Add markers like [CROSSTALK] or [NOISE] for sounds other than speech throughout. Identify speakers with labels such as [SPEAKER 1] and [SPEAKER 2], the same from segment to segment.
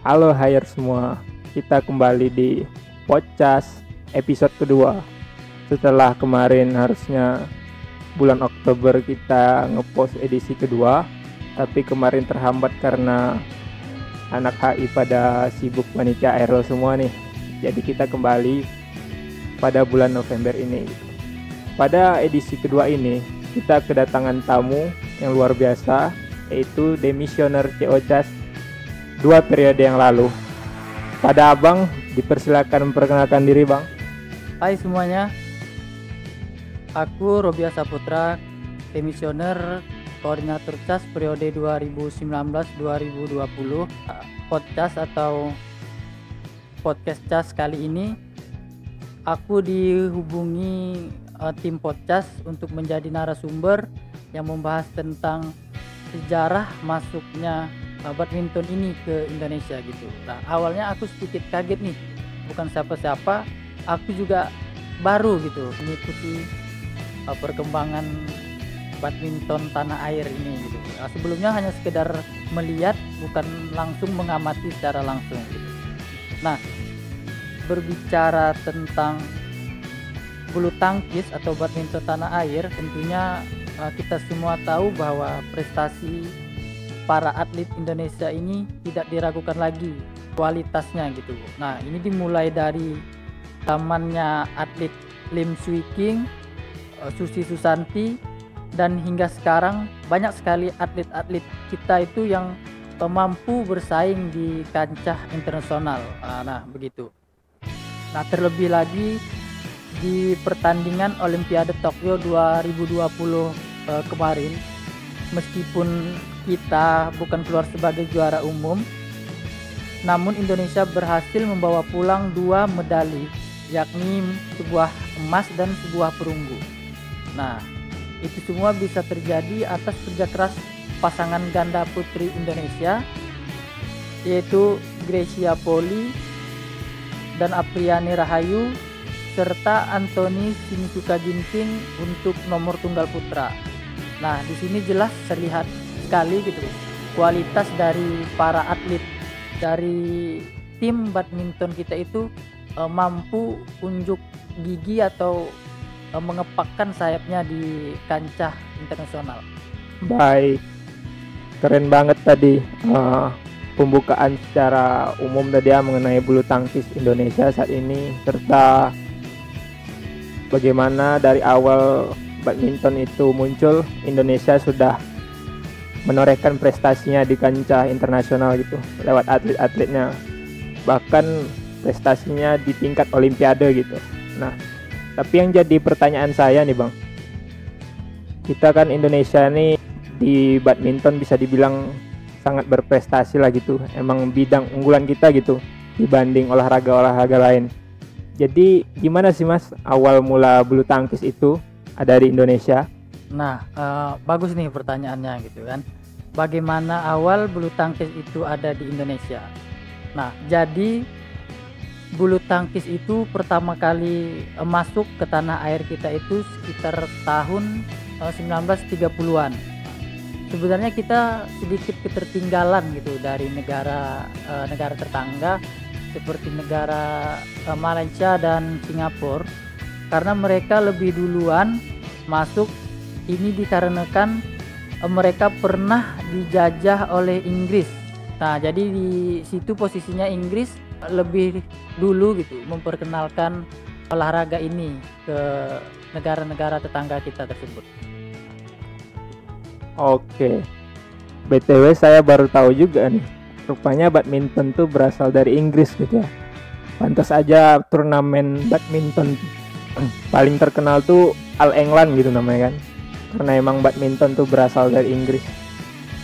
[SPEAKER 1] Halo hire semua, kita kembali di podcast episode kedua. Setelah kemarin harusnya bulan Oktober kita ngepost edisi kedua, tapi kemarin terhambat karena anak HI pada sibuk panitia aerol semua nih. Jadi kita kembali pada bulan November ini. Pada edisi kedua ini, kita kedatangan tamu yang luar biasa, yaitu demisioner COCAS dua periode yang lalu. Pada abang, dipersilakan memperkenalkan diri bang.
[SPEAKER 2] Hai semuanya, aku Robia Saputra, demisioner koordinator CAS periode 2019-2020. Podcast atau podcast CAS kali ini, aku dihubungi uh, tim podcast untuk menjadi narasumber yang membahas tentang sejarah masuknya uh, badminton ini ke Indonesia gitu. Nah, awalnya aku sedikit kaget nih, bukan siapa-siapa, aku juga baru gitu mengikuti uh, perkembangan badminton tanah air ini gitu. Nah, sebelumnya hanya sekedar melihat, bukan langsung mengamati secara langsung gitu. Nah, berbicara tentang bulu tangkis atau badminton tanah air, tentunya uh, kita semua tahu bahwa prestasi para atlet Indonesia ini tidak diragukan lagi kualitasnya gitu. Nah, ini dimulai dari tamannya atlet Lim Swee King, uh, Susi Susanti dan hingga sekarang banyak sekali atlet-atlet kita itu yang mampu bersaing di kancah internasional. Uh, nah, begitu. Nah, terlebih lagi di pertandingan Olimpiade Tokyo 2020 uh, kemarin meskipun kita bukan keluar sebagai juara umum namun Indonesia berhasil membawa pulang dua medali yakni sebuah emas dan sebuah perunggu nah itu semua bisa terjadi atas kerja keras pasangan ganda putri Indonesia yaitu Gracia Poli dan Apriani Rahayu serta Anthony Sinisuka Ginting untuk nomor tunggal putra. Nah, di sini jelas terlihat sekali gitu kualitas dari para atlet dari tim badminton kita itu e, mampu unjuk gigi atau e, mengepakkan sayapnya di kancah internasional.
[SPEAKER 1] Baik, keren banget tadi uh, pembukaan secara umum tadi ya mengenai bulu tangkis Indonesia saat ini serta bagaimana dari awal badminton itu muncul Indonesia sudah menorehkan prestasinya di kancah internasional gitu lewat atlet-atletnya. Bahkan prestasinya di tingkat olimpiade gitu. Nah tapi yang jadi pertanyaan saya nih bang. Kita kan Indonesia nih di badminton bisa dibilang sangat berprestasi lah gitu. Emang bidang unggulan kita gitu dibanding olahraga-olahraga lain. Jadi gimana sih mas awal mula bulu tangkis itu ada di Indonesia?
[SPEAKER 2] Nah, uh, bagus nih pertanyaannya gitu kan. Bagaimana awal bulu tangkis itu ada di Indonesia? Nah, jadi bulu tangkis itu pertama kali uh, masuk ke tanah air kita itu sekitar tahun uh, 1930-an. Sebenarnya kita sedikit ketertinggalan gitu dari negara uh, negara tetangga seperti negara uh, Malaysia dan Singapura karena mereka lebih duluan masuk ini dikarenakan uh, mereka pernah dijajah oleh Inggris. Nah, jadi di situ posisinya Inggris lebih dulu gitu memperkenalkan olahraga ini ke negara-negara tetangga kita tersebut.
[SPEAKER 1] Oke. BTW saya baru tahu juga nih rupanya badminton tuh berasal dari Inggris gitu ya pantas aja turnamen badminton [CLEARS THROAT] paling terkenal tuh All England gitu namanya kan karena emang badminton tuh berasal dari Inggris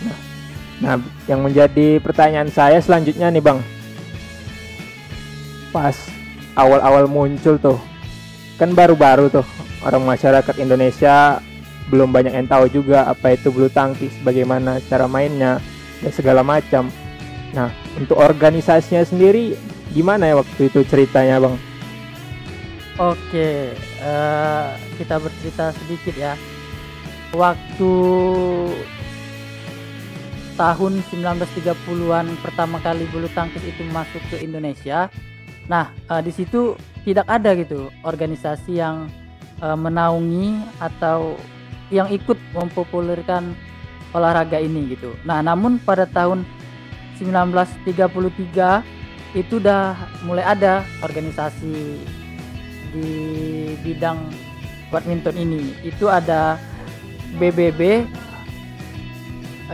[SPEAKER 1] nah, nah yang menjadi pertanyaan saya selanjutnya nih bang pas awal-awal muncul tuh kan baru-baru tuh orang masyarakat Indonesia belum banyak yang tahu juga apa itu bulu tangkis bagaimana cara mainnya dan segala macam Nah, untuk organisasinya sendiri gimana ya waktu itu ceritanya, Bang?
[SPEAKER 2] Oke, uh, kita bercerita sedikit ya. Waktu tahun 1930-an pertama kali bulu tangkis itu masuk ke Indonesia. Nah, uh, di situ tidak ada gitu organisasi yang uh, menaungi atau yang ikut mempopulerkan olahraga ini gitu. Nah, namun pada tahun 1933 itu udah mulai ada organisasi di bidang badminton ini. Itu ada BBB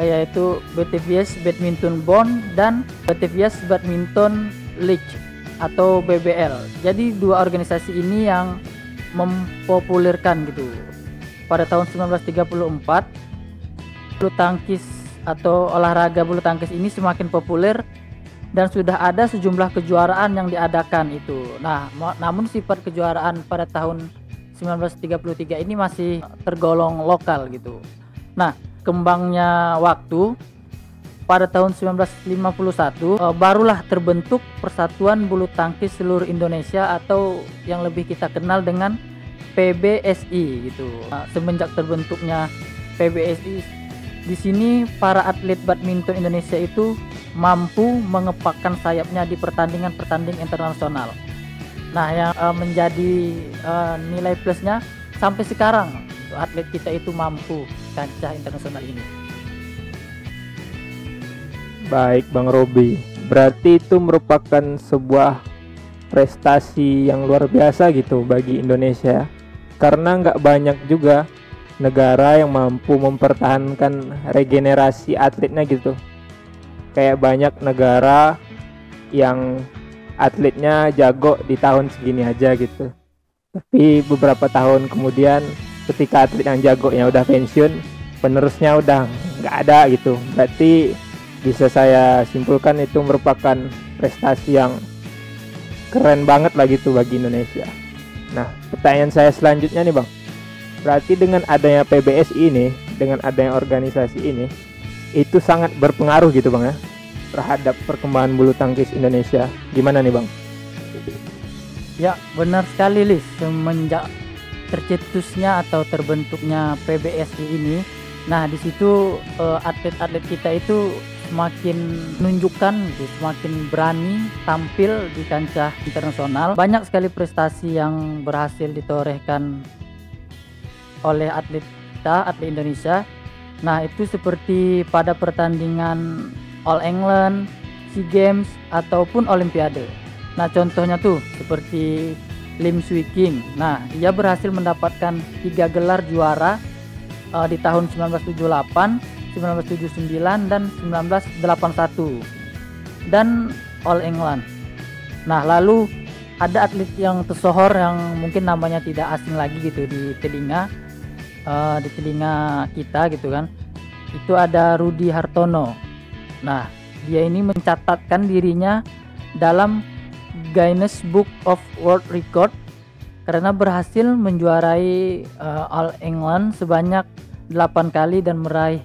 [SPEAKER 2] yaitu BTVS Badminton Bond dan BTVS Badminton League atau BBL. Jadi dua organisasi ini yang mempopulerkan gitu. Pada tahun 1934 bulu tangkis atau olahraga bulu tangkis ini semakin populer dan sudah ada sejumlah kejuaraan yang diadakan itu. Nah, namun sifat kejuaraan pada tahun 1933 ini masih tergolong lokal gitu. Nah, kembangnya waktu pada tahun 1951 uh, barulah terbentuk Persatuan Bulu Tangkis Seluruh Indonesia atau yang lebih kita kenal dengan PBSI gitu. Nah, semenjak terbentuknya PBSI di sini para atlet badminton Indonesia itu mampu mengepakkan sayapnya di pertandingan-pertandingan internasional. Nah, yang uh, menjadi uh, nilai plusnya sampai sekarang atlet kita itu mampu kancah internasional ini.
[SPEAKER 1] Baik, Bang Robi. Berarti itu merupakan sebuah prestasi yang luar biasa gitu bagi Indonesia. Karena nggak banyak juga negara yang mampu mempertahankan regenerasi atletnya gitu. Kayak banyak negara yang atletnya jago di tahun segini aja gitu. Tapi beberapa tahun kemudian ketika atlet yang jago yang udah pensiun penerusnya udah nggak ada gitu. Berarti bisa saya simpulkan itu merupakan prestasi yang keren banget lah gitu bagi Indonesia. Nah pertanyaan saya selanjutnya nih bang. Berarti dengan adanya PBS ini dengan adanya organisasi ini itu sangat berpengaruh gitu bang ya terhadap perkembangan bulu tangkis Indonesia. Gimana nih bang?
[SPEAKER 2] Ya benar sekali Lis semenjak tercetusnya atau terbentuknya PBSI ini nah di situ uh, atlet-atlet kita itu semakin menunjukkan semakin berani tampil di kancah internasional. Banyak sekali prestasi yang berhasil ditorehkan oleh atlet kita atlet Indonesia. Nah itu seperti pada pertandingan All England SEA Games ataupun Olimpiade nah contohnya tuh seperti Lim Swee King. Nah, ia berhasil mendapatkan tiga gelar juara uh, di tahun 1978, 1979 dan 1981 dan All England. Nah, lalu ada atlet yang tersohor yang mungkin namanya tidak asing lagi gitu di telinga uh, di telinga kita gitu kan. Itu ada Rudi Hartono. Nah, dia ini mencatatkan dirinya dalam Guinness Book of World Record karena berhasil menjuarai uh, All England sebanyak 8 kali dan meraih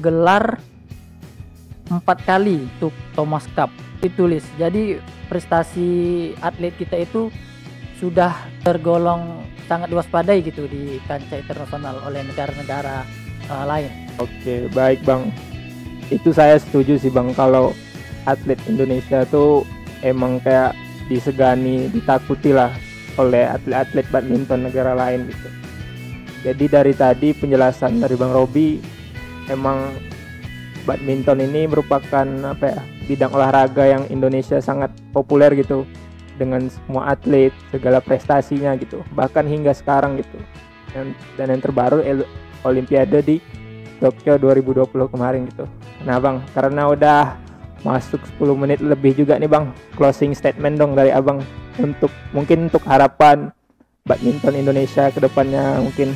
[SPEAKER 2] gelar empat kali untuk Thomas Cup ditulis jadi prestasi atlet kita itu sudah tergolong sangat diwaspadai gitu di kancah internasional oleh negara-negara uh, lain.
[SPEAKER 1] Oke, baik Bang. Itu saya setuju sih Bang kalau atlet Indonesia tuh emang kayak disegani ditakuti lah oleh atlet-atlet badminton negara lain gitu. Jadi dari tadi penjelasan dari Bang Robi emang badminton ini merupakan apa ya bidang olahraga yang Indonesia sangat populer gitu dengan semua atlet segala prestasinya gitu. Bahkan hingga sekarang gitu. Dan, dan yang terbaru Olimpiade di Tokyo 2020 kemarin gitu. Nah bang karena udah masuk 10 menit lebih juga nih bang closing statement dong dari abang untuk mungkin untuk harapan badminton Indonesia ke depannya mungkin.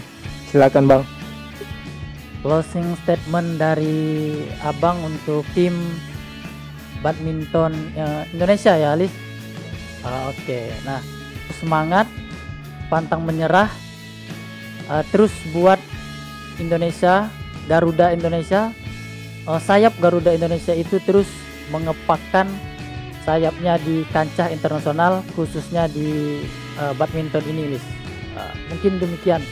[SPEAKER 1] Silakan bang.
[SPEAKER 2] Closing statement dari abang untuk tim badminton uh, Indonesia ya Alis uh, oke. Okay. nah semangat pantang menyerah uh, terus buat Indonesia Garuda Indonesia uh, sayap Garuda Indonesia itu terus mengepakkan sayapnya di kancah internasional khususnya di uh, badminton ini Lis. Uh, mungkin demikian.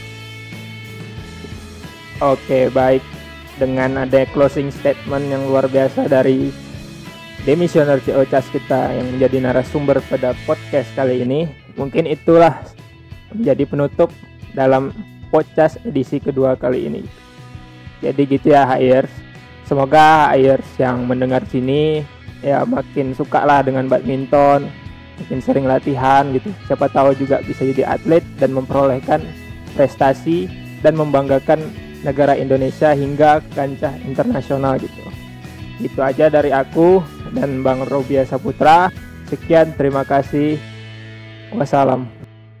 [SPEAKER 1] Oke, baik. dengan ada closing statement yang luar biasa dari demisioner CO Cas kita yang menjadi narasumber pada podcast kali ini. Mungkin itulah menjadi penutup dalam podcast edisi kedua kali ini. Jadi gitu ya Hires. Semoga Hires yang mendengar sini ya makin suka lah dengan badminton, makin sering latihan gitu. Siapa tahu juga bisa jadi atlet dan memperolehkan prestasi dan membanggakan negara Indonesia hingga kancah internasional gitu. Itu aja dari aku dan Bang Robia Saputra. Sekian, terima kasih. Wassalam.